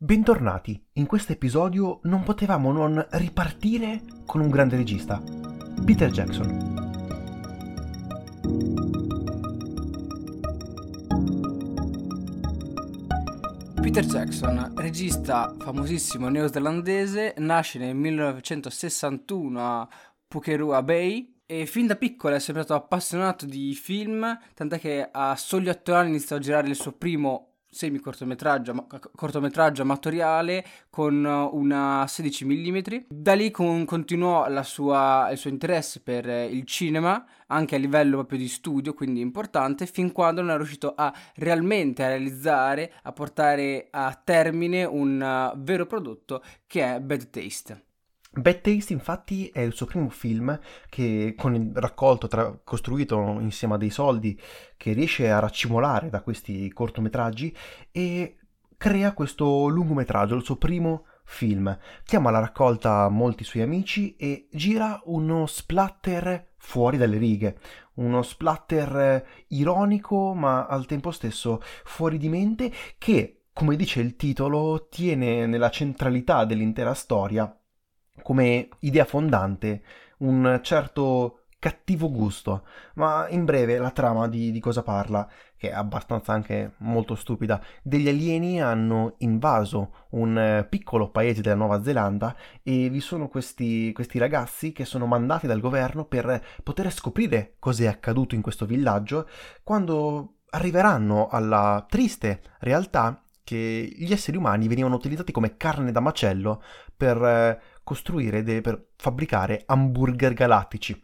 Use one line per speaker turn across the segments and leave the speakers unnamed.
Bentornati, in questo episodio non potevamo non ripartire con un grande regista, Peter Jackson.
Peter Jackson, regista famosissimo neozelandese, nasce nel 1961 a Pukerua Bay e fin da piccolo è sempre stato appassionato di film, tant'è che a soli 8 anni iniziò a girare il suo primo semi cortometraggio, cortometraggio amatoriale con una 16 mm. Da lì con- continuò sua, il suo interesse per il cinema, anche a livello proprio di studio, quindi importante, fin quando non è riuscito a realmente realizzare, a portare a termine un uh, vero prodotto che è Bad Taste.
Bad Taste infatti è il suo primo film che con il raccolto tra, costruito insieme a dei soldi che riesce a raccimolare da questi cortometraggi e crea questo lungometraggio, il suo primo film. Chiama alla raccolta molti suoi amici e gira uno splatter fuori dalle righe, uno splatter ironico ma al tempo stesso fuori di mente che, come dice il titolo, tiene nella centralità dell'intera storia come idea fondante un certo cattivo gusto, ma in breve la trama di, di, cosa parla, che è abbastanza anche molto stupida. Degli alieni hanno invaso un piccolo paese della Nuova Zelanda e vi sono questi, questi ragazzi che sono mandati dal governo per poter scoprire cos'è accaduto in questo villaggio quando arriveranno alla triste realtà che gli esseri umani venivano utilizzati come carne da macello per costruire, de- per fabbricare hamburger galattici.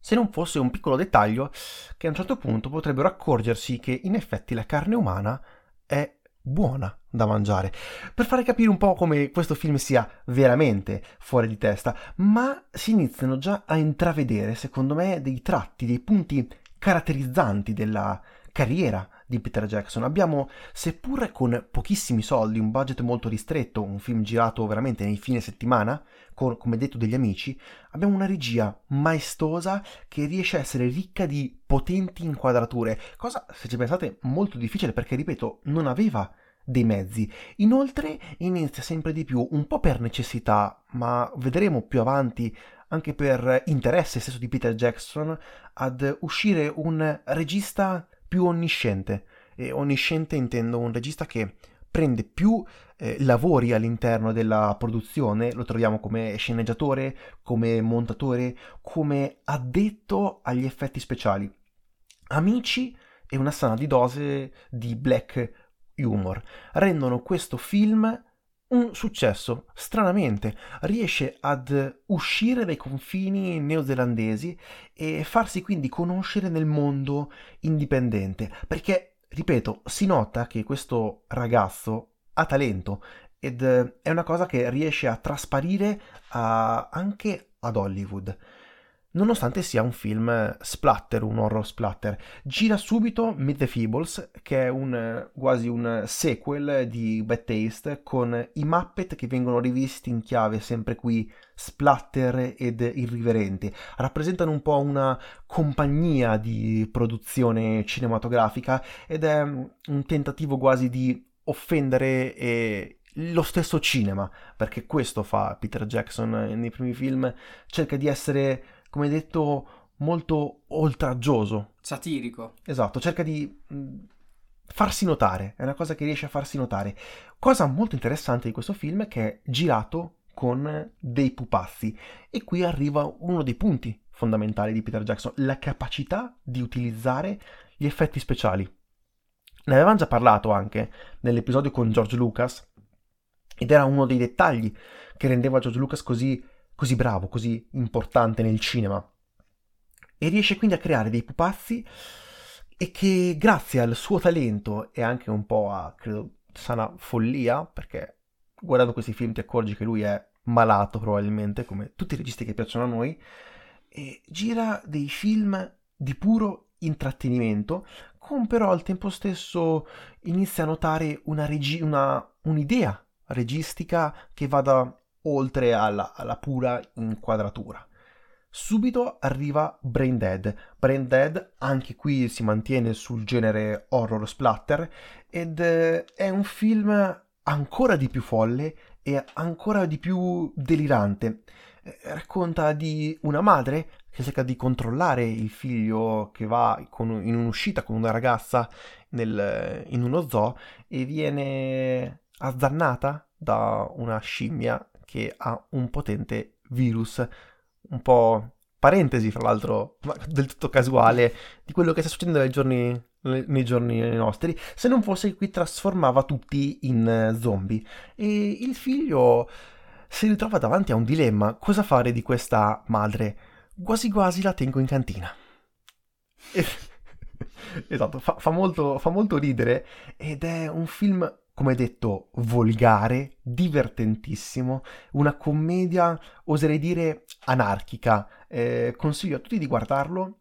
Se non fosse un piccolo dettaglio che a un certo punto potrebbero accorgersi che in effetti la carne umana è buona da mangiare, per fare capire un po' come questo film sia veramente fuori di testa, ma si iniziano già a intravedere, secondo me, dei tratti, dei punti caratterizzanti della carriera di Peter Jackson. Abbiamo, seppur con pochissimi soldi, un budget molto ristretto, un film girato veramente nei fine settimana, con, come detto, degli amici, abbiamo una regia maestosa che riesce a essere ricca di potenti inquadrature, cosa, se ci pensate, molto difficile perché, ripeto, non aveva dei mezzi. Inoltre inizia sempre di più, un po' per necessità, ma vedremo più avanti anche per interesse stesso di Peter Jackson, ad uscire un regista più onnisciente. E onnisciente intendo un regista che prende più eh, lavori all'interno della produzione, lo troviamo come sceneggiatore, come montatore, come addetto agli effetti speciali. Amici e una sana di dose di black humor rendono questo film un successo, stranamente, riesce ad uscire dai confini neozelandesi e farsi quindi conoscere nel mondo indipendente, perché, ripeto, si nota che questo ragazzo ha talento ed è una cosa che riesce a trasparire a, anche ad Hollywood nonostante sia un film splatter, un horror splatter. Gira subito Meet the Feebles, che è un, quasi un sequel di Bad Taste, con i Muppet che vengono rivisti in chiave sempre qui splatter ed irriverente. Rappresentano un po' una compagnia di produzione cinematografica ed è un tentativo quasi di offendere e lo stesso cinema, perché questo fa Peter Jackson nei primi film, cerca di essere come detto, molto oltraggioso.
Satirico.
Esatto, cerca di mh, farsi notare, è una cosa che riesce a farsi notare. Cosa molto interessante di questo film è che è girato con dei pupazzi e qui arriva uno dei punti fondamentali di Peter Jackson, la capacità di utilizzare gli effetti speciali. Ne avevamo già parlato anche nell'episodio con George Lucas ed era uno dei dettagli che rendeva George Lucas così così bravo, così importante nel cinema. E riesce quindi a creare dei pupazzi e che grazie al suo talento e anche un po' a, credo, sana follia, perché guardando questi film ti accorgi che lui è malato probabilmente, come tutti i registi che piacciono a noi, e gira dei film di puro intrattenimento, con però al tempo stesso inizia a notare una regi- una, un'idea registica che vada oltre alla, alla pura inquadratura. Subito arriva Brain Dead. Brain Dead anche qui si mantiene sul genere horror splatter ed eh, è un film ancora di più folle e ancora di più delirante. Eh, racconta di una madre che cerca di controllare il figlio che va con, in un'uscita con una ragazza nel, in uno zoo e viene azzannata da una scimmia che ha un potente virus, un po' parentesi fra l'altro, ma del tutto casuale, di quello che sta succedendo nei giorni, nei giorni nostri, se non fosse che qui trasformava tutti in eh, zombie. E il figlio si ritrova davanti a un dilemma, cosa fare di questa madre? Quasi quasi la tengo in cantina. esatto, fa, fa, molto, fa molto ridere ed è un film come detto, volgare, divertentissimo, una commedia, oserei dire, anarchica. Eh, consiglio a tutti di guardarlo,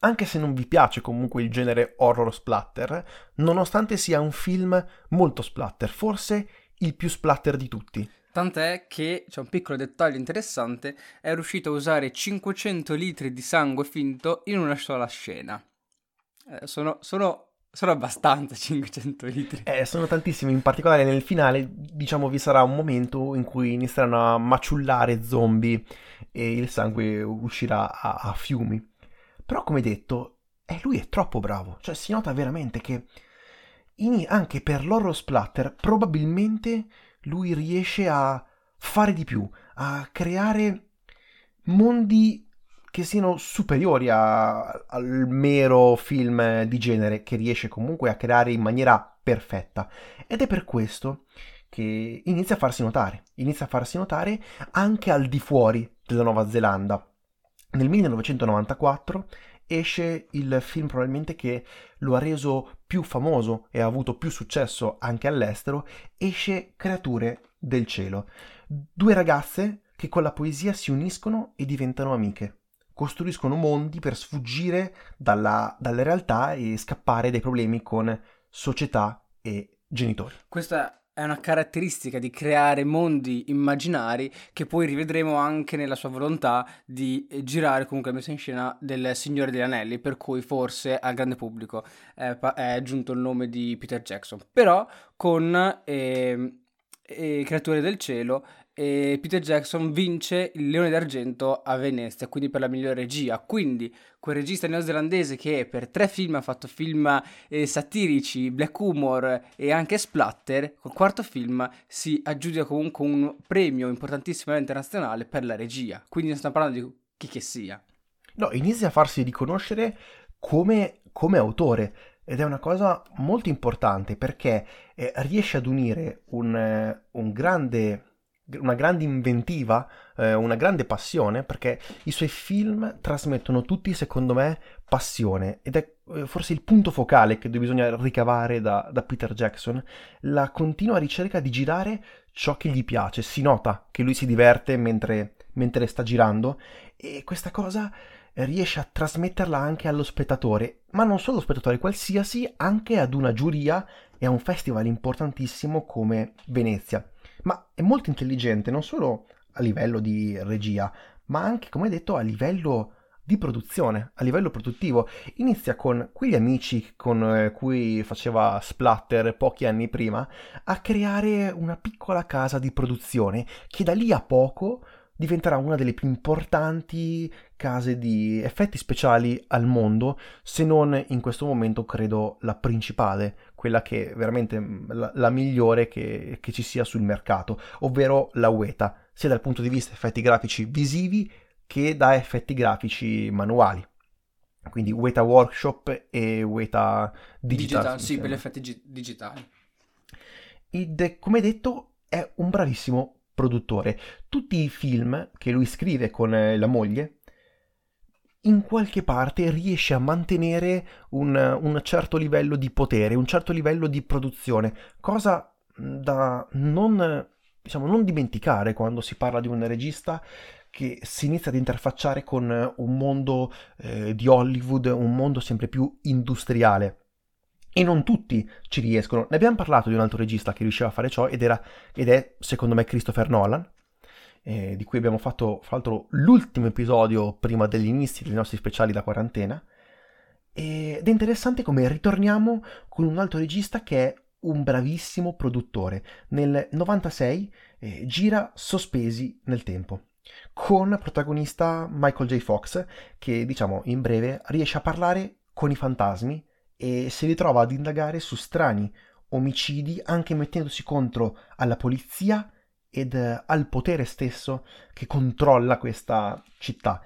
anche se non vi piace comunque il genere horror splatter, nonostante sia un film molto splatter, forse il più splatter di tutti.
Tant'è che, c'è un piccolo dettaglio interessante, è riuscito a usare 500 litri di sangue finto in una sola scena. Eh, sono, sono sono abbastanza 500 litri.
Eh, sono tantissimi, in particolare nel finale, diciamo, vi sarà un momento in cui inizieranno a maciullare zombie e il sangue uscirà a, a fiumi. Però, come detto, eh, lui è troppo bravo. Cioè, si nota veramente che in, anche per l'horror splatter, probabilmente lui riesce a fare di più, a creare mondi che siano superiori a, al mero film di genere che riesce comunque a creare in maniera perfetta. Ed è per questo che inizia a farsi notare, inizia a farsi notare anche al di fuori della Nuova Zelanda. Nel 1994 esce il film probabilmente che lo ha reso più famoso e ha avuto più successo anche all'estero, esce Creature del cielo. Due ragazze che con la poesia si uniscono e diventano amiche costruiscono mondi per sfuggire dalla, dalla realtà e scappare dai problemi con società e genitori.
Questa è una caratteristica di creare mondi immaginari che poi rivedremo anche nella sua volontà di girare comunque la messa in scena del Signore degli Anelli, per cui forse al grande pubblico è, è giunto il nome di Peter Jackson. Però con eh, eh, Creature del Cielo e Peter Jackson vince il Leone d'Argento a Venezia, quindi per la migliore regia. Quindi quel regista neozelandese che per tre film ha fatto film eh, satirici, black humor e anche splatter, col quarto film si aggiudica comunque un premio importantissimo internazionale per la regia. Quindi non stiamo parlando di chi che sia.
No, inizia a farsi riconoscere come, come autore. Ed è una cosa molto importante perché eh, riesce ad unire un, eh, un grande una grande inventiva, eh, una grande passione, perché i suoi film trasmettono tutti, secondo me, passione. Ed è eh, forse il punto focale che bisogna ricavare da, da, Peter Jackson, la continua ricerca di girare ciò che gli piace. Si nota che lui si diverte mentre, mentre sta girando e questa cosa riesce a trasmetterla anche allo spettatore, ma non solo allo spettatore qualsiasi, anche ad una giuria e a un festival importantissimo come Venezia ma è molto intelligente non solo a livello di regia, ma anche, come detto, a livello di produzione, a livello produttivo. Inizia con quegli amici con eh, cui faceva splatter pochi anni prima a creare una piccola casa di produzione che da lì a poco diventerà una delle più importanti case di effetti speciali al mondo, se non in questo momento credo la principale, quella che è veramente mm, la, la migliore che, che, ci sia sul mercato, ovvero la Weta, sia dal punto di vista effetti grafici visivi che da effetti grafici manuali. Quindi Weta Workshop e Weta Digital.
Digital sì, per gli effetti gi- digitali.
Ed come detto è un bravissimo produttore. Tutti i film che lui scrive con eh, la moglie, in qualche parte riesce a mantenere un, un certo livello di potere, un certo livello di produzione, cosa da non, diciamo, non dimenticare quando si parla di un regista che si inizia ad interfacciare con un mondo eh, di Hollywood, un mondo sempre più industriale. E non tutti ci riescono. Ne abbiamo parlato di un altro regista che riusciva a fare ciò ed, era, ed è, secondo me, Christopher Nolan, eh, di cui abbiamo fatto, fra l'altro, l'ultimo episodio prima degli inizi dei nostri speciali da quarantena. Ed è interessante come ritorniamo con un altro regista che è un bravissimo produttore. Nel 96 eh, gira Sospesi nel tempo con protagonista Michael J. Fox che diciamo in breve riesce a parlare con i fantasmi e si ritrova ad indagare su strani omicidi anche mettendosi contro alla polizia ed eh, al potere stesso che controlla questa città.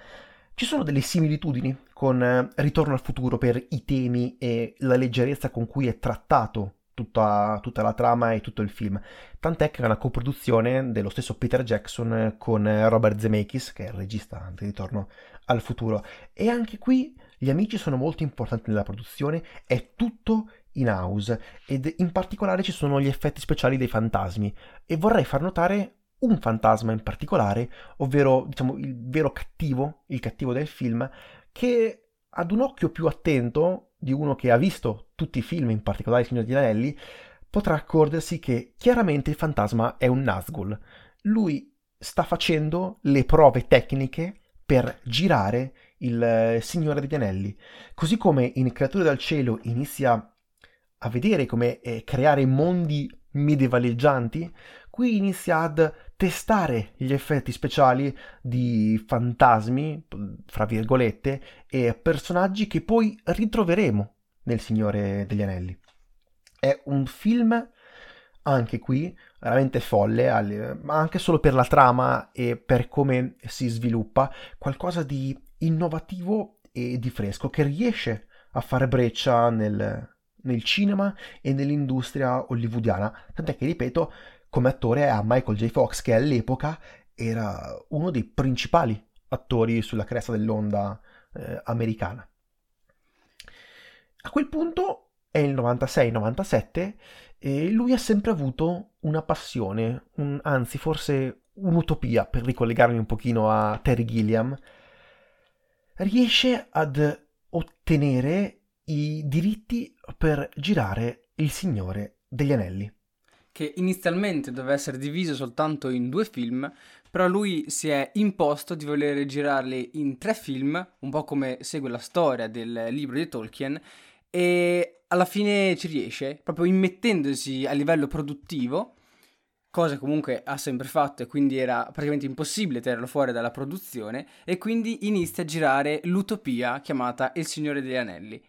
Ci sono delle similitudini con eh, Ritorno al futuro per i temi e la leggerezza con cui è trattato tutta, tutta, la trama e tutto il film. Tant'è che è una coproduzione dello stesso Peter Jackson con Robert Zemeckis, che è il regista di Ritorno al futuro. E anche qui gli amici sono molto importanti nella produzione, è tutto in house ed in particolare ci sono gli effetti speciali dei fantasmi e vorrei far notare un fantasma in particolare, ovvero diciamo il vero cattivo, il cattivo del film, che ad un occhio più attento di uno che ha visto tutti i film, in particolare Il Signore degli Anelli, potrà accorgersi che chiaramente il fantasma è un Nazgul. Lui sta facendo le prove tecniche per girare il Signore degli Anelli. Così come in Creature dal Cielo inizia a vedere come eh, creare mondi medievaleggianti, qui inizia ad testare gli effetti speciali di fantasmi, fra virgolette, e personaggi che poi ritroveremo nel Signore degli Anelli. È un film, anche qui, veramente folle, ma anche solo per la trama e per come si sviluppa, qualcosa di innovativo e di fresco che riesce a fare breccia nel, nel cinema e nell'industria hollywoodiana. Tant'è che, ripeto, come attore ha Michael J. Fox, che all'epoca era uno dei principali attori sulla cresta dell'onda eh, americana. A quel punto è il 96-97 e lui ha sempre avuto una passione, un, anzi forse un'utopia, per ricollegarmi un pochino a Terry Gilliam, riesce ad ottenere i diritti per girare Il Signore degli Anelli.
Che inizialmente doveva essere diviso soltanto in due film, però lui si è imposto di voler girarli in tre film, un po' come segue la storia del libro di Tolkien, e alla fine ci riesce, proprio immettendosi a livello produttivo, cosa comunque ha sempre fatto e quindi era praticamente impossibile tenerlo fuori dalla produzione, e quindi inizia a girare l'utopia chiamata Il Signore degli Anelli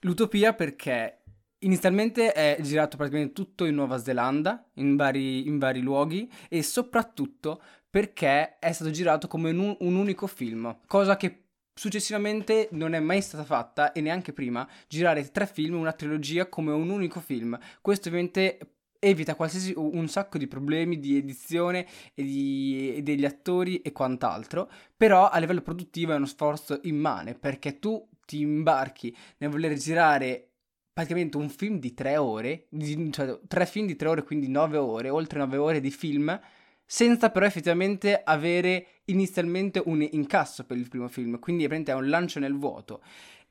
L'Utopia perché inizialmente è girato praticamente tutto in Nuova Zelanda, in vari, in vari luoghi, e soprattutto perché è stato girato come un, un unico film, cosa che successivamente non è mai stata fatta e neanche prima girare tre film, una trilogia come un unico film. Questo ovviamente evita qualsiasi un sacco di problemi di edizione e, di, e degli attori e quant'altro, però a livello produttivo è uno sforzo immane perché tu ti imbarchi nel voler girare praticamente un film di tre ore, di, cioè tre film di tre ore, quindi nove ore, oltre nove ore di film, senza però effettivamente avere inizialmente un incasso per il primo film, quindi è un lancio nel vuoto.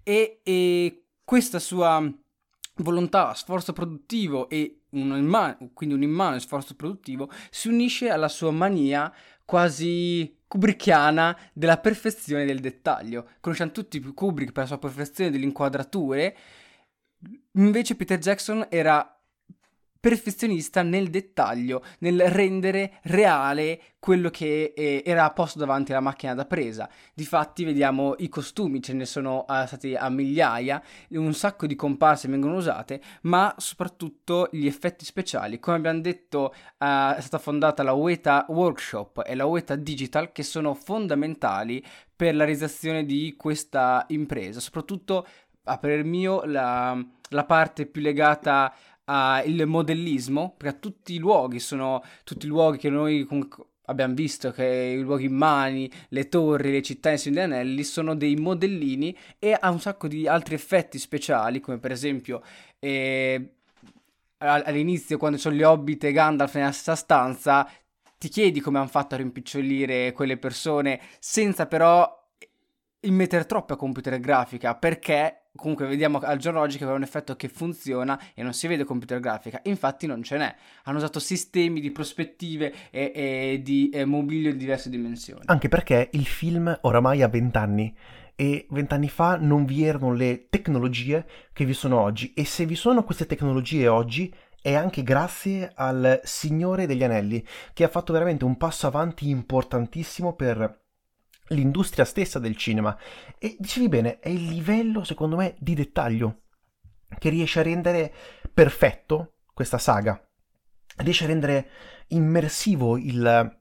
E, e questa sua volontà, sforzo produttivo e un immane, quindi un immane sforzo produttivo si unisce alla sua mania quasi kubrickiana della perfezione del dettaglio. Conosciamo tutti Kubrick per la sua perfezione delle inquadrature, invece Peter Jackson era perfezionista nel dettaglio, nel rendere reale quello che eh, era posto davanti alla macchina da presa. Difatti vediamo i costumi, ce ne sono uh, stati a migliaia, un sacco di comparse vengono usate, ma soprattutto gli effetti speciali. Come abbiamo detto uh, è stata fondata la Weta Workshop e la Weta Digital che sono fondamentali per la realizzazione di questa impresa, soprattutto a parer mio la, la parte più legata al modellismo, perché tutti i luoghi sono tutti i luoghi che noi abbiamo visto che i luoghi immani, le torri, le città in degli Anelli sono dei modellini e ha un sacco di altri effetti speciali, come per esempio eh, all'inizio quando sono gli Hobbit e Gandalf nella stessa stanza, ti chiedi come hanno fatto a rimpicciolire quelle persone senza però immettere troppa computer grafica, perché comunque vediamo al giorno oggi che aveva un effetto che funziona e non si vede computer grafica, infatti non ce n'è. Hanno usato sistemi di prospettive e, e di e mobilio di diverse dimensioni.
Anche perché il film oramai ha 20 anni e vent'anni fa non vi erano le tecnologie che vi sono oggi e se vi sono queste tecnologie oggi è anche grazie al Signore degli Anelli, che ha fatto veramente un passo avanti importantissimo per l'industria stessa del cinema. E dicevi bene, è il livello, secondo me, di dettaglio che riesce a rendere perfetto questa saga. Riesce a rendere immersivo il,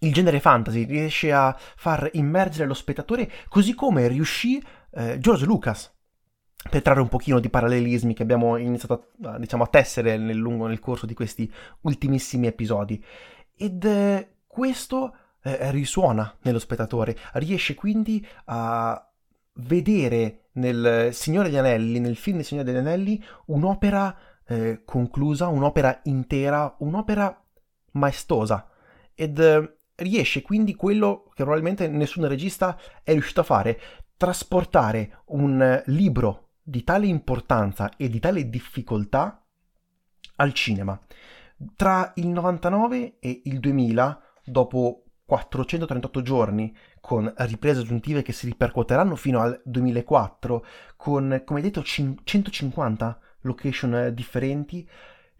il genere fantasy, riesce a far immergere lo spettatore così come riuscì eh, George Lucas per trarre un pochino di parallelismi che abbiamo iniziato a, diciamo, a tessere nel, lungo, nel corso di questi ultimissimi episodi. Ed eh, questo eh, risuona nello spettatore, riesce quindi a vedere nel Signore degli Anelli, nel film del Signore degli Anelli, un'opera eh, conclusa, un'opera intera, un'opera maestosa. Ed eh, riesce quindi quello che probabilmente nessun regista è riuscito a fare, trasportare un libro di tale importanza e di tale difficoltà al cinema. Tra il 99 e il 2000, dopo 438 giorni, con riprese aggiuntive che si ripercuoteranno fino al 2004, con, come detto, 150 location differenti,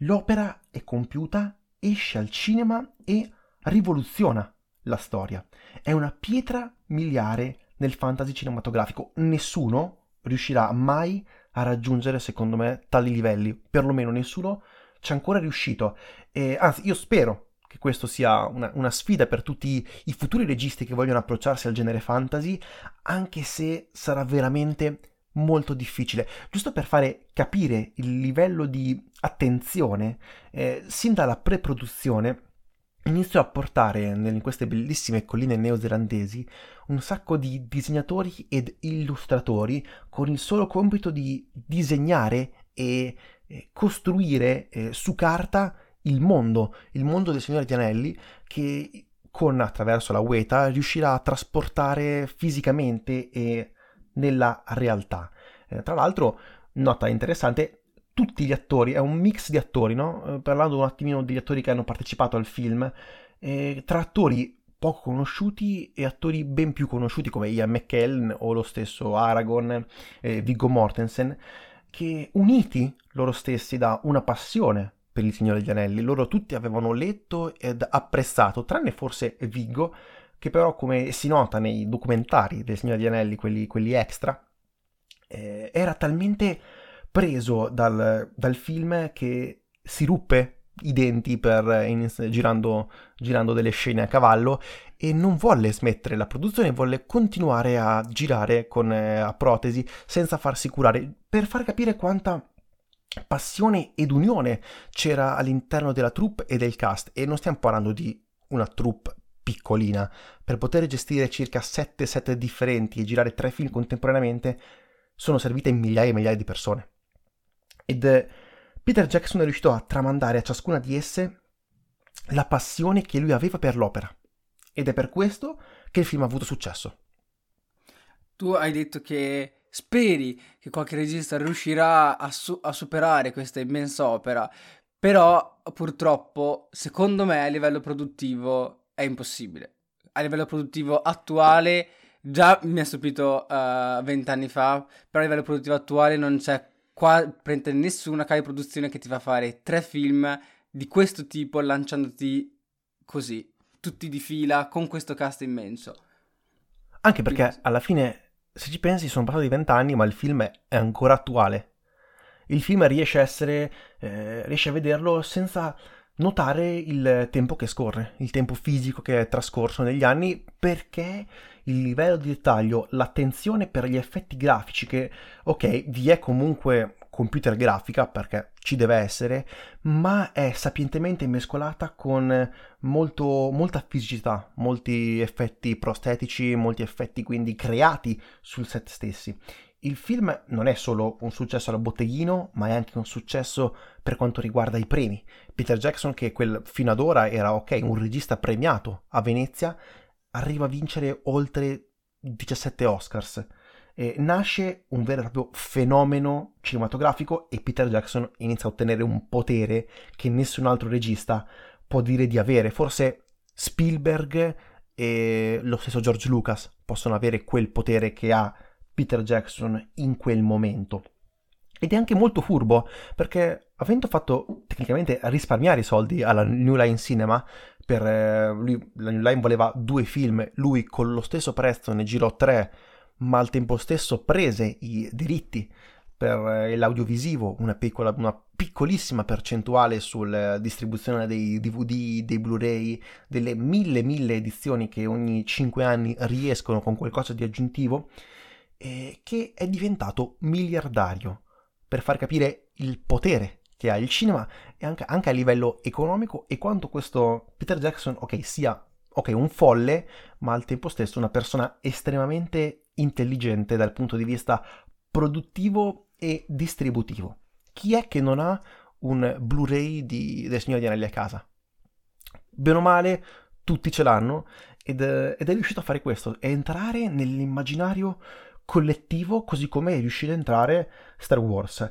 l'opera è compiuta, esce al cinema e rivoluziona la storia. È una pietra miliare nel fantasy cinematografico. Nessuno riuscirà mai a raggiungere, secondo me, tali livelli. Perlomeno nessuno ci è ancora riuscito. E, anzi, io spero che questo sia una, una, sfida per tutti i futuri registi che vogliono approcciarsi al genere fantasy, anche se sarà veramente molto difficile. Giusto per fare capire il livello di attenzione, eh, sin dalla pre-produzione iniziò a portare in queste bellissime colline neozelandesi un sacco di disegnatori ed illustratori con il solo compito di disegnare e costruire eh, su carta il mondo, il mondo del Signore di Anelli che con attraverso la Weta riuscirà a trasportare fisicamente e nella realtà. Eh, tra l'altro, nota interessante, tutti gli attori, è un mix di attori, no? Eh, parlando un attimino degli attori che hanno partecipato al film, eh, tra attori poco conosciuti e attori ben più conosciuti come Ian McKellen o lo stesso Aragorn, eh, Viggo Mortensen, che uniti loro stessi da una passione per il Signore degli Anelli, loro tutti avevano letto ed apprezzato, tranne forse Viggo, che però come si nota nei documentari del Signore degli Anelli, quelli, quelli extra, eh, era talmente preso dal, dal film che si ruppe i denti per, in, girando, girando, delle scene a cavallo e non volle smettere la produzione, volle continuare a girare con, eh, a protesi senza farsi curare, per far capire quanta passione ed unione c'era all'interno della troupe e del cast. E non stiamo parlando di una troupe piccolina. Per poter gestire circa 7 set differenti e girare tre film contemporaneamente sono servite migliaia e migliaia di persone. Ed eh, Peter Jackson è riuscito a tramandare a ciascuna di esse la passione che lui aveva per l'opera. Ed è per questo che il film ha avuto successo.
Tu hai detto che speri che qualche regista riuscirà a, su- a superare questa immensa opera, però purtroppo, secondo me, a livello produttivo è impossibile. A livello produttivo attuale, già mi ha stupito uh, vent'anni fa, però a livello produttivo attuale non c'è qua nessuna casa di produzione che ti fa fare tre film di questo tipo lanciandoti così, tutti di fila, con questo cast immenso.
Anche perché alla fine, se ci pensi, sono passati vent'anni, ma il film è ancora attuale. Il film riesce a essere, eh, riesce a vederlo senza notare il tempo che scorre, il tempo fisico che è trascorso negli anni, perché il livello di dettaglio, l'attenzione per gli effetti grafici, che ok, vi è comunque computer grafica perché ci deve essere, ma è sapientemente mescolata con molto, molta fisicità, molti effetti prostetici, molti effetti quindi creati sul set stessi. Il film non è solo un successo al botteghino, ma è anche un successo per quanto riguarda i premi. Peter Jackson, che quel, fino ad ora era ok, un regista premiato a Venezia, arriva a vincere oltre 17 Oscars. E nasce un vero e proprio fenomeno cinematografico e Peter Jackson inizia a ottenere un potere che nessun altro regista può dire di avere. Forse Spielberg e lo stesso George Lucas possono avere quel potere che ha Peter Jackson in quel momento. Ed è anche molto furbo, perché avendo fatto tecnicamente risparmiare i soldi alla New Line Cinema, per, eh, lui, la New Line voleva due film, lui con lo stesso prezzo ne girò tre, ma al tempo stesso prese i diritti per eh, l'audiovisivo, una, piccola, una piccolissima percentuale sulla distribuzione dei DVD, dei Blu-ray, delle mille mille edizioni che ogni cinque anni riescono con qualcosa di aggiuntivo, eh, che è diventato miliardario per far capire il potere che ha il cinema e anche, anche, a livello economico e quanto questo Peter Jackson, ok, sia ok, un folle, ma al tempo stesso una persona estremamente intelligente dal punto di vista produttivo e distributivo. Chi è che non ha un Blu-ray di, del Signore di Anelli a casa? Bene o male, tutti ce l'hanno ed, ed è riuscito a fare questo, a entrare nell'immaginario collettivo così come è riuscito ad entrare Star Wars.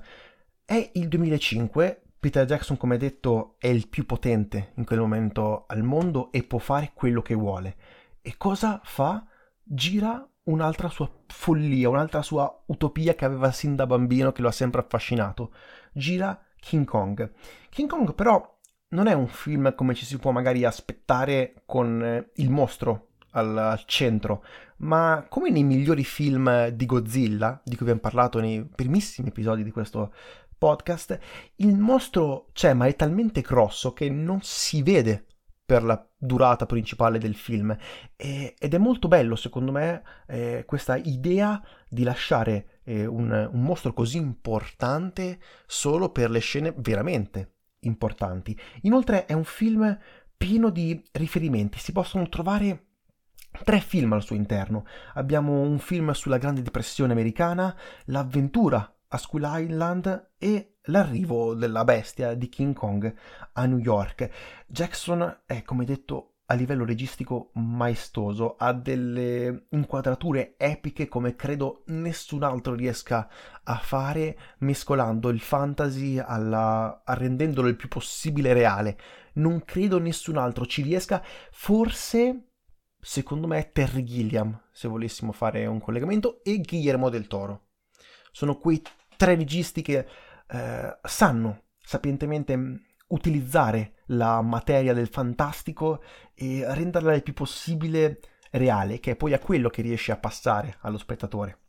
È il 2005, Peter Jackson come detto è il più potente in quel momento al mondo e può fare quello che vuole. E cosa fa? Gira un'altra sua follia, un'altra sua utopia che aveva sin da bambino che lo ha sempre affascinato. Gira King Kong. King Kong però non è un film come ci si può magari aspettare con eh, il mostro al centro, ma come nei migliori film di Godzilla, di cui abbiamo parlato nei primissimi episodi di questo podcast, il mostro c'è ma è talmente grosso che non si vede per la durata principale del film e, ed è molto bello secondo me eh, questa idea di lasciare eh, un, un mostro così importante solo per le scene veramente importanti. Inoltre è un film pieno di riferimenti, si possono trovare tre film al suo interno. Abbiamo un film sulla Grande Depressione americana, l'avventura a Skull Island e l'arrivo della bestia di King Kong a New York. Jackson è, come detto, a livello registico maestoso, ha delle inquadrature epiche come credo nessun altro riesca a fare, mescolando il fantasy alla... rendendolo il più possibile reale. Non credo nessun altro ci riesca, forse secondo me Terry Gilliam, se volessimo fare un collegamento, e Guillermo del Toro. Sono quei tre registi che eh, sanno sapientemente mm, utilizzare la materia del fantastico e renderla il più possibile reale, che è poi a quello che riesce a passare allo spettatore.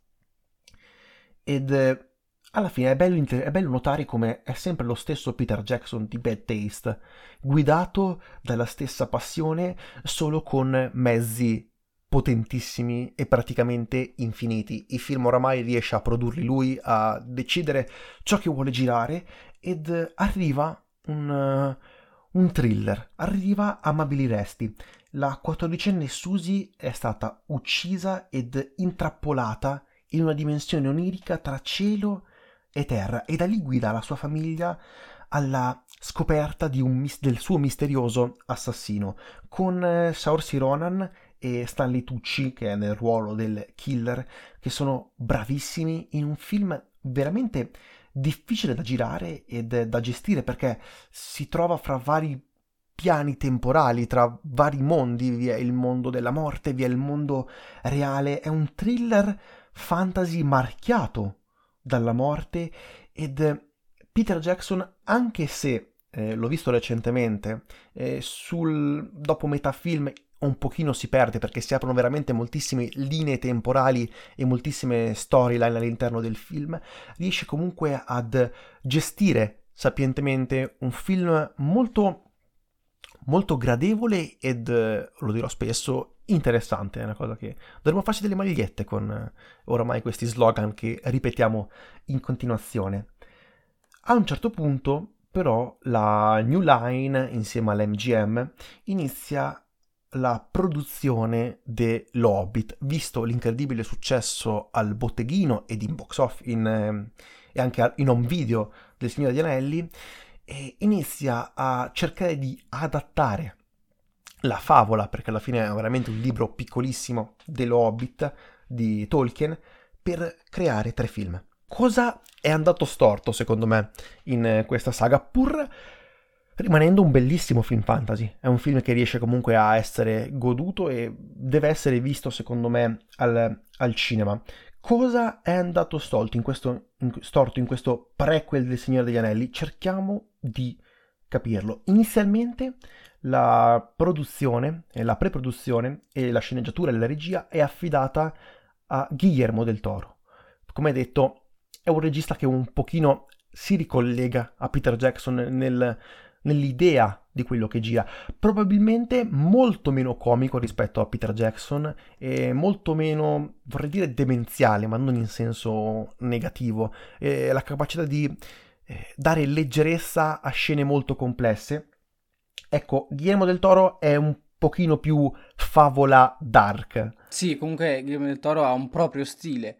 Ed eh, alla fine è bello, inter- è bello, notare come è sempre lo stesso Peter Jackson di Bad Taste, guidato dalla stessa passione, solo con mezzi potentissimi e praticamente infiniti. I film oramai riesce a produrli lui, a decidere ciò che vuole girare ed arriva un, uh, un thriller, arriva Amabili Resti. La quattordicenne Susie è stata uccisa ed intrappolata in una dimensione onirica tra cielo e e terra e da lì guida la sua famiglia alla scoperta un, del suo misterioso assassino con eh, Saoirse Ronan e Stanley Tucci che è nel ruolo del killer che sono bravissimi in un film veramente difficile da girare ed da gestire perché si trova fra vari piani temporali, tra vari mondi, vi è il mondo della morte, vi è il mondo reale, è un thriller fantasy marchiato dalla morte ed Peter Jackson, anche se eh, l'ho visto recentemente, eh, sul, dopo metà film un pochino si perde perché si aprono veramente moltissime linee temporali e moltissime storyline all'interno del film, riesce comunque ad gestire sapientemente un film molto molto gradevole ed, lo dirò spesso, interessante, è una cosa che dovremmo farci delle magliette con eh, oramai questi slogan che ripetiamo in continuazione. A un certo punto, però, la New Line insieme all'MGM inizia la produzione dell'Hobbit, visto l'incredibile successo al botteghino ed in box off in, eh, e anche in home video del Signore degli Anelli, inizia a cercare di adattare la favola, perché alla fine è veramente un libro piccolissimo dello Hobbit di Tolkien, per creare tre film. Cosa è andato storto, secondo me, in questa saga, pur rimanendo un bellissimo film fantasy. È un film che riesce comunque a essere goduto e deve essere visto, secondo me, al, al cinema. cosa è andato storto in questo, in, storto in questo prequel del Signore degli Anelli? Cerchiamo di capirlo. Inizialmente la produzione, la pre-produzione e la sceneggiatura e la regia è affidata a Guillermo del Toro. Come detto, è un regista che un pochino si ricollega a Peter Jackson nel, nell'idea di quello che gira. Probabilmente molto meno comico rispetto a Peter Jackson e molto meno, vorrei dire, demenziale, ma non in senso negativo. E la capacità di eh, dare leggerezza a scene molto complesse. Ecco, Guillermo del Toro è un pochino più favola dark.
Sì, comunque Guillermo del Toro ha un proprio stile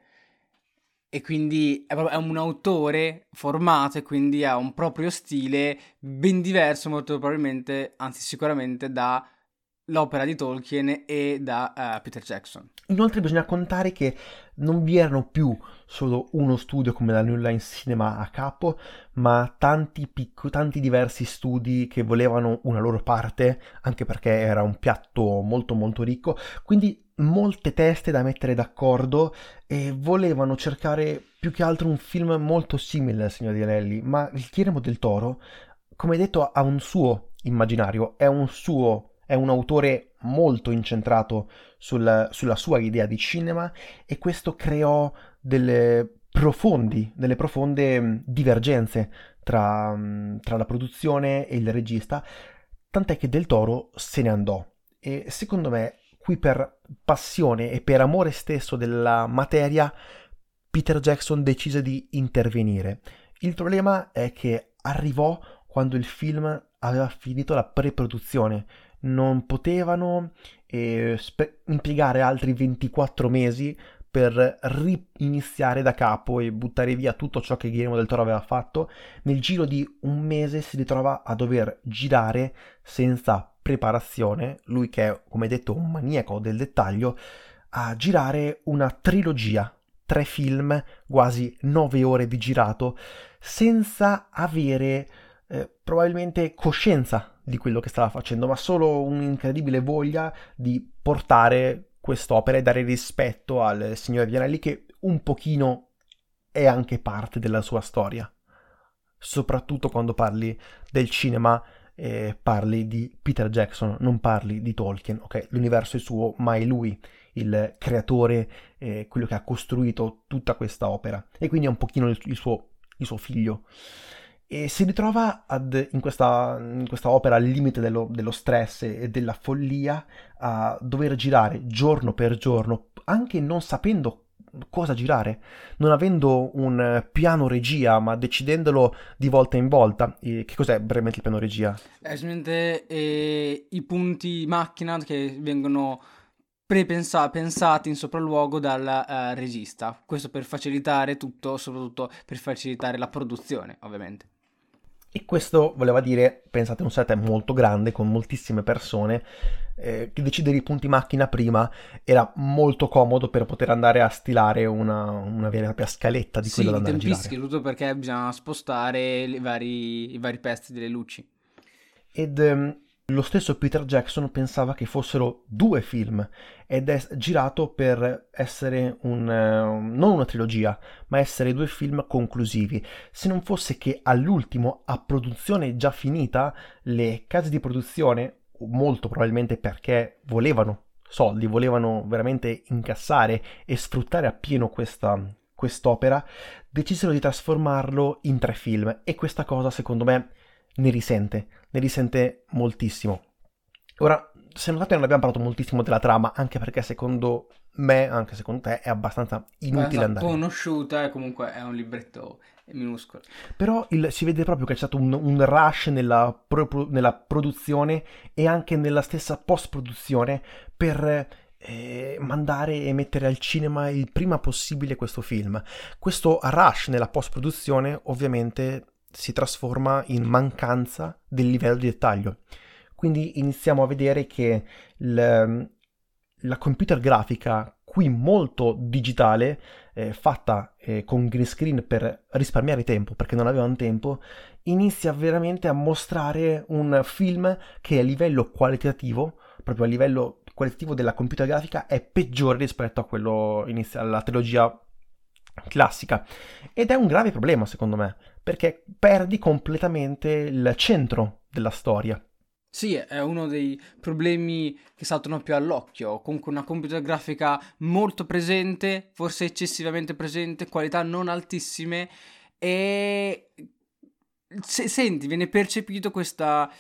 e quindi è, un autore formato e quindi ha un proprio stile ben diverso molto probabilmente, anzi sicuramente da l'opera di Tolkien e da uh, Peter Jackson.
Inoltre bisogna contare che non vi erano più solo uno studio come la New Line Cinema a capo, ma tanti, picco, tanti diversi studi che volevano una loro parte, anche perché era un piatto molto molto ricco, quindi molte teste da mettere d'accordo e volevano cercare più che altro un film molto simile al Signore di Anelli, ma il Guillermo del Toro, come detto, ha un suo immaginario, è un suo, è un autore molto incentrato sul, sulla sua idea di cinema e questo creò delle profondi, delle profonde mm, divergenze tra, mm, tra la produzione e il regista, tant'è che Del Toro se ne andò. E secondo me qui per passione e per amore stesso della materia Peter Jackson decise di intervenire. Il problema è che arrivò quando il film aveva finito la pre-produzione. Non potevano eh, spe- impiegare altri 24 mesi per riniziare da capo e buttare via tutto ciò che Guillermo del Toro aveva fatto. Nel giro di un mese si ritrova a dover girare senza preparazione, lui che è, come detto, un maniaco del dettaglio, a girare una trilogia, tre film, quasi nove ore di girato, senza avere eh, probabilmente coscienza di quello che stava facendo, ma solo un'incredibile voglia di portare quest'opera e dare rispetto al signore Vianelli che un pochino è anche parte della sua storia, soprattutto quando parli del cinema eh, parli di Peter Jackson, non parli di Tolkien, ok? L'universo è suo, ma è lui il creatore, eh, quello che ha costruito tutta questa opera e quindi è un pochino il, il, suo, il suo, figlio. E si ritrova ad, in, questa, in, questa, opera al limite dello, dello stress e della follia a dover girare giorno per giorno, anche non sapendo cosa girare, non avendo un piano regia, ma decidendolo di volta in volta. E che cos'è brevemente il piano regia?
È semplicemente eh, i punti macchina che vengono pre-pensati in sopralluogo dal uh, regista. Questo per facilitare tutto, soprattutto per facilitare la produzione, ovviamente.
E questo voleva dire, pensate, un set molto grande con moltissime persone. Eh, che decidere i punti macchina prima era molto comodo per poter andare a stilare una, una vera e propria scaletta di
sì,
quello da andare a girare.
Sì, tutto perché bisogna spostare i vari, i vari pezzi delle luci.
Ed um, lo stesso Peter Jackson pensava che fossero due film ed è girato per essere un, uh, non una trilogia, ma essere due film conclusivi. Se non fosse che all'ultimo, a produzione già finita, le case di produzione, molto probabilmente perché volevano soldi, volevano veramente incassare e sfruttare appieno questa, quest'opera, decisero di trasformarlo in tre film e questa cosa secondo me ne risente, ne risente moltissimo. Ora, se notate non abbiamo parlato moltissimo della trama, anche perché secondo me, anche secondo te, è abbastanza inutile andare.
conosciuta e comunque è un libretto minuscolo.
Però il, si vede proprio che c'è stato un, un rush nella, pro, nella, produzione e anche nella stessa post-produzione per eh, mandare e mettere al cinema il prima possibile questo film. Questo rush nella post-produzione ovviamente si trasforma in mancanza del livello di dettaglio. Quindi iniziamo a vedere che il, la computer grafica, qui molto digitale, eh, fatta eh, con green screen per risparmiare tempo, perché non avevano tempo, inizia veramente a mostrare un film che a livello qualitativo, proprio a livello qualitativo della computer grafica, è peggiore rispetto a quello iniziale, alla trilogia classica. Ed è un grave problema, secondo me, perché perdi completamente il centro della storia.
Sì, è uno dei problemi che saltano più all'occhio. Comunque una computer grafica molto presente, forse eccessivamente presente, qualità non altissime e se, senti, viene percepito questa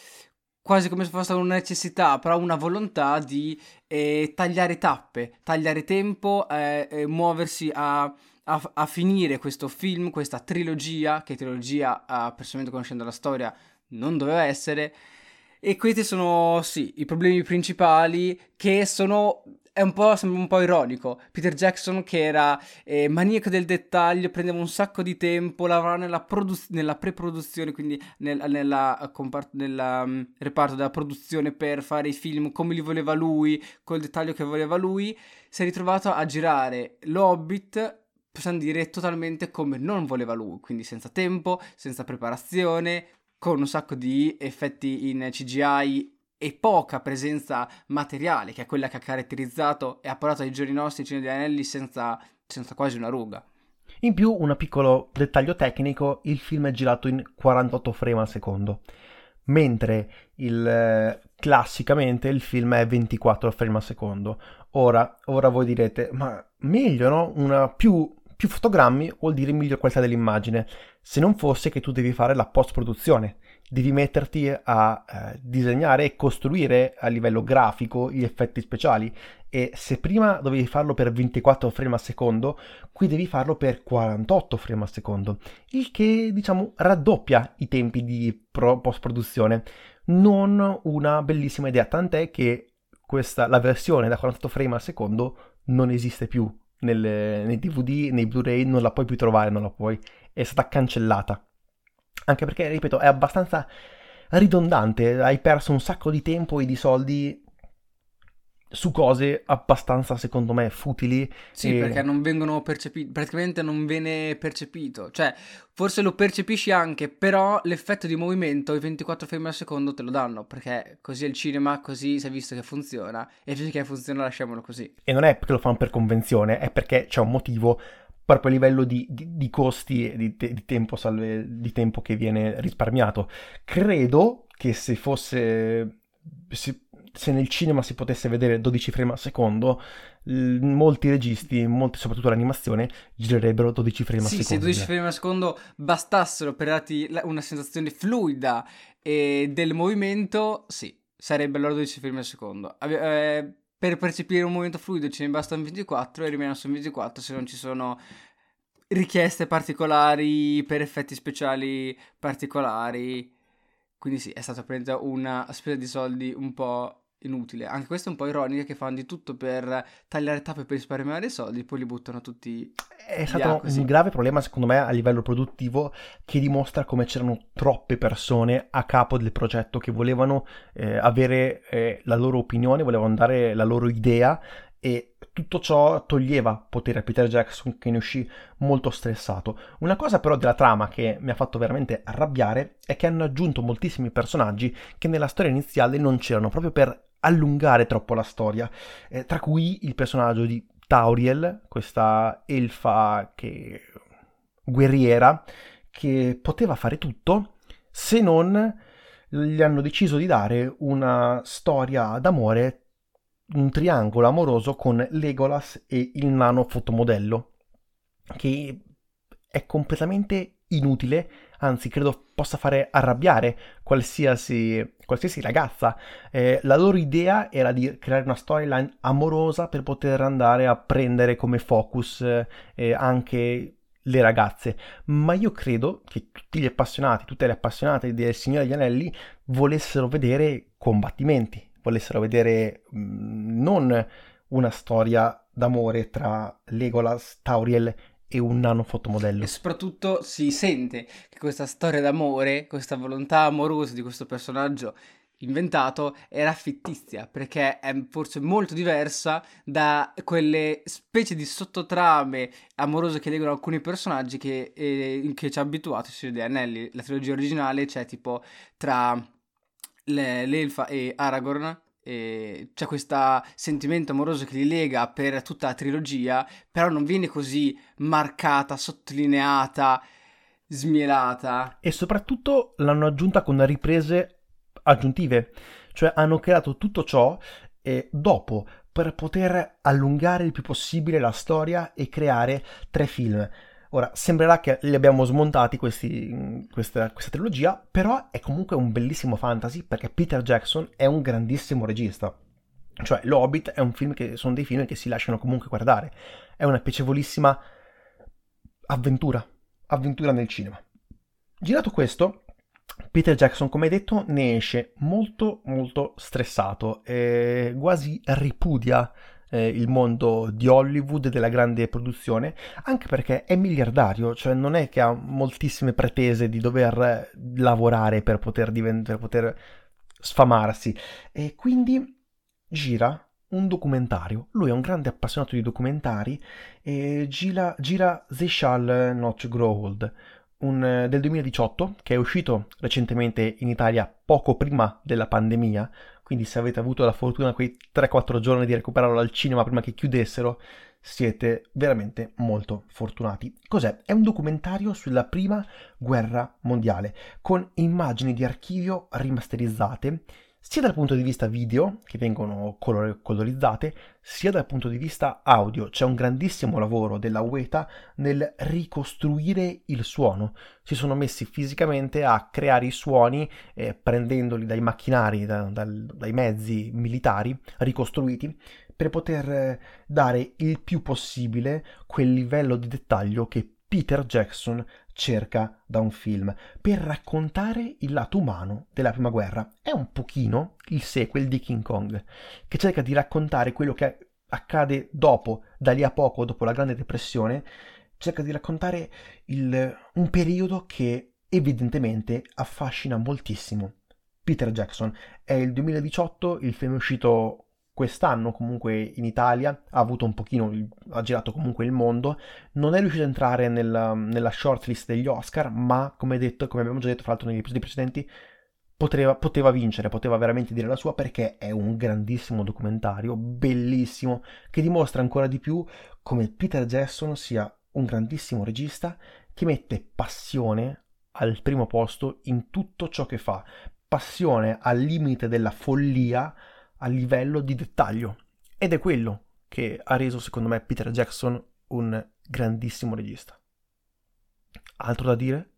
quasi come se fosse una necessità, però una volontà di eh, tagliare tappe, tagliare tempo, eh, eh, muoversi a, a, a, finire questo film, questa trilogia, che trilogia, personalmente conoscendo la storia, non doveva essere e questi sono, sì, i problemi principali che sono è un po', sembra un po' ironico. Peter Jackson, che era eh, maniaco del dettaglio, prendeva un sacco di tempo, lavorava nella, produ- nella pre-produzione, quindi nel, nella, compart- nella um, reparto della produzione per fare i film come li voleva lui, col dettaglio che voleva lui. Si è ritrovato a girare l'Hobbit possiamo dire totalmente come non voleva lui, quindi senza tempo, senza preparazione, con un sacco di effetti in CGI e poca presenza materiale, che è quella che ha caratterizzato e ha portato ai giorni nostri Cine degli Anelli senza, senza quasi una ruga.
In più, un piccolo dettaglio tecnico, il film è girato in 48 frame al secondo, mentre il, classicamente il film è 24 frame al secondo. Ora, ora voi direte, ma meglio, no? Una più più fotogrammi vuol dire miglior qualità dell'immagine, se non fosse che tu devi fare la post-produzione, devi metterti a eh, disegnare e costruire a livello grafico gli effetti speciali. E se prima dovevi farlo per 24 frame al secondo, qui devi farlo per 48 frame al secondo, il che diciamo raddoppia i tempi di pro- post-produzione. Non una bellissima idea, tant'è che questa, la versione da 48 frame al secondo non esiste più nelle, nei DVD, nei Blu-ray, non la puoi più trovare, non la puoi, è stata cancellata. Anche perché, ripeto, è abbastanza ridondante, hai perso un sacco di tempo e di soldi su cose abbastanza, secondo me, futili.
Sì,
e...
perché non vengono percepiti, praticamente non viene percepito. Cioè, forse lo percepisci anche, però l'effetto di movimento, i 24 frame al secondo te lo danno, perché così è il cinema, così si è visto che funziona, e finché funziona lasciamolo così.
E non è perché lo fanno per convenzione, è perché c'è un motivo proprio a livello di, di, di costi e di, di, tempo salve, di tempo che viene risparmiato. Credo che se fosse... Se se nel cinema si potesse vedere 12 frame al secondo, molti registi, molti soprattutto l'animazione, girerebbero 12 frame
sì,
al secondo.
Sì, se 12 frame al secondo bastassero per darti una sensazione fluida e del movimento, sì, sarebbe allora 12 frame al secondo. Eh, per percepire un movimento fluido ce ne bastano 24 e rimangono su 24 se non ci sono richieste particolari per effetti speciali particolari. Quindi sì, è stata presa una spesa di soldi un po' inutile. Anche questo è un po' ironica che fanno di tutto per tagliare tappe per risparmiare soldi, poi li buttano tutti.
È stato un grave problema, secondo me, a livello produttivo, che dimostra come c'erano troppe persone a capo del progetto che volevano eh, avere eh, la loro opinione, volevano dare la loro idea e tutto ciò toglieva potere a Peter Jackson che ne uscì molto stressato. Una cosa però della trama che mi ha fatto veramente arrabbiare è che hanno aggiunto moltissimi personaggi che nella storia iniziale non c'erano proprio per allungare troppo la storia, eh, tra cui il personaggio di Tauriel, questa elfa che... guerriera che poteva fare tutto se non gli hanno deciso di dare una storia d'amore, un triangolo amoroso con Legolas e il nano fotomodello, che è completamente inutile, anzi credo possa fare arrabbiare qualsiasi, qualsiasi ragazza. Eh, la loro idea era di creare una storyline amorosa per poter andare a prendere come focus eh, anche le ragazze, ma io credo che tutti gli appassionati, tutte le appassionate del Signore degli Anelli volessero vedere combattimenti, volessero vedere mh, mm, non una storia d'amore tra Legolas, Tauriel e un nano fotomodello.
E soprattutto si sente che questa storia d'amore, questa volontà amorosa di questo personaggio inventato era fittizia perché è forse molto diversa da quelle specie di sottotrame amorose che legano alcuni personaggi che, eh, che ci ha abituato Signore degli Anelli. La trilogia originale c'è tipo tra le, l'elfa e Aragorn e c'è questo sentimento amoroso che li lega per tutta la trilogia, però non viene così marcata, sottolineata, smielata.
E soprattutto l'hanno aggiunta con riprese aggiuntive, cioè hanno creato tutto ciò e dopo per poter allungare il più possibile la storia e creare tre film. Ora, sembrerà che li abbiamo smontati questi, questa, questa, trilogia, però è comunque un bellissimo fantasy perché Peter Jackson è un grandissimo regista. Cioè, L'Hobbit è un film che sono dei film che si lasciano comunque guardare. È una piacevolissima avventura, avventura nel cinema. Girato questo, Peter Jackson, come detto, ne esce molto molto stressato e quasi ripudia eh, il mondo di Hollywood della grande produzione, anche perché è miliardario, cioè non è che ha moltissime pretese di dover lavorare per poter, divent- per poter sfamarsi e quindi gira un documentario. Lui è un grande appassionato di documentari e gira, gira They Shall Not Grow Old, un, del 2018 che è uscito recentemente in Italia poco prima della pandemia, quindi se avete avuto la fortuna quei 3-4 giorni di recuperarlo al cinema prima che chiudessero, siete veramente molto fortunati. Cos'è? È un documentario sulla prima guerra mondiale, con immagini di archivio rimasterizzate sia dal punto di vista video, che vengono color- colorizzate, sia dal punto di vista audio. C'è un grandissimo lavoro della UETA nel ricostruire il suono. Si sono messi fisicamente a creare i suoni, eh, prendendoli dai macchinari, da, dal, dai mezzi militari ricostruiti, per poter eh, dare il più possibile quel livello di dettaglio che Peter Jackson cerca da un film per raccontare il lato umano della prima guerra. È un pochino il sequel di King Kong, che cerca di raccontare quello che accade dopo, da lì a poco, dopo la Grande Depressione, cerca di raccontare il, un periodo che evidentemente affascina moltissimo. Peter Jackson. È il 2018, il film è uscito quest'anno comunque in Italia, ha avuto un pochino, ha girato comunque il mondo, non è riuscito ad entrare nella, nella shortlist degli Oscar, ma come detto, come abbiamo già detto fra l'altro negli episodi precedenti, poteva, poteva vincere, poteva veramente dire la sua perché è un grandissimo documentario, bellissimo, che dimostra ancora di più come Peter Jackson sia un grandissimo regista che mette passione al primo posto in tutto ciò che fa, passione al limite della follia, a livello di dettaglio. Ed è quello che ha reso, secondo me, Peter Jackson un grandissimo regista. Altro da dire?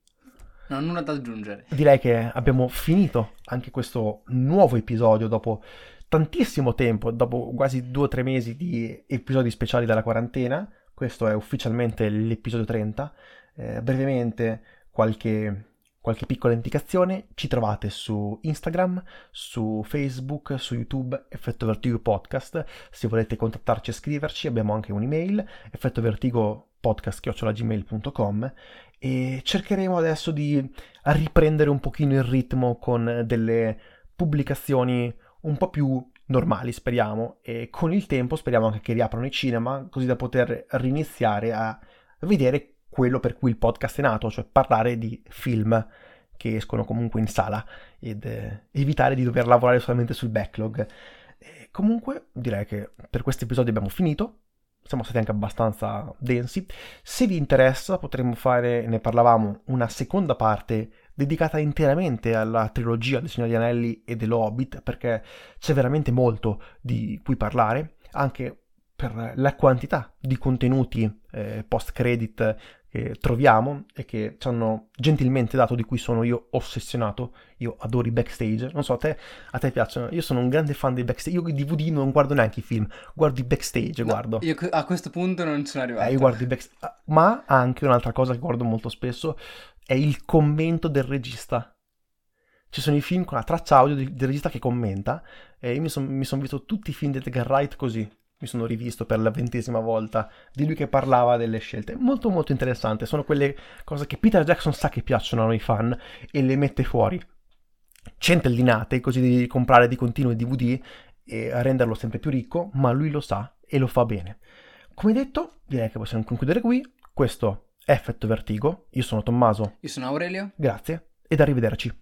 No, nulla da aggiungere.
Direi che abbiamo finito anche questo nuovo episodio dopo tantissimo tempo, dopo quasi due o tre mesi di episodi speciali della quarantena. Questo è ufficialmente l'episodio 30. Eh, brevemente qualche qualche piccola indicazione, ci trovate su Instagram, su Facebook, su YouTube, Effetto Vertigo Podcast. Se volete contattarci e scriverci, abbiamo anche un'email, effettovertigopodcast.gmail.com e cercheremo adesso di riprendere un pochino il ritmo con delle pubblicazioni un po' più normali, speriamo, e con il tempo speriamo anche che riaprano i cinema, così da poter riniziare a vedere quello per cui il podcast è nato, cioè parlare di film che escono comunque in sala ed eh, evitare di dover lavorare solamente sul backlog. E comunque direi che per questo episodio abbiamo finito. Siamo stati anche abbastanza densi. Se vi interessa potremmo fare, ne parlavamo, una seconda parte dedicata interamente alla trilogia del Signore degli Anelli e dell'Hobbit, perché c'è veramente molto di cui parlare, anche per la quantità di contenuti eh, post-credit che troviamo e che ci hanno gentilmente dato, di cui sono io ossessionato. Io adoro i backstage. Non so, a te, a te piacciono? Io sono un grande fan dei backstage. Io i DVD non guardo neanche i film, guardo i backstage.
No,
guardo.
Io a questo punto non sono arrivato.
Eh, io guardo i backstage. Ah, ma anche un'altra cosa che guardo molto spesso è il commento del regista. Ci sono i film con la traccia audio del, del regista che commenta. E io mi sono son visto tutti i film di Edgar Wright così mi sono rivisto per la ventesima volta di lui che parlava delle scelte. Molto molto interessante, sono quelle cose che Peter Jackson sa che piacciono a noi fan e le mette fuori. Centellinate, così devi comprare di continuo i DVD e renderlo sempre più ricco, ma lui lo sa e lo fa bene. Come detto, direi che possiamo concludere qui. Questo è Effetto Vertigo. Io sono Tommaso.
Io sono Aurelio.
Grazie ed arrivederci.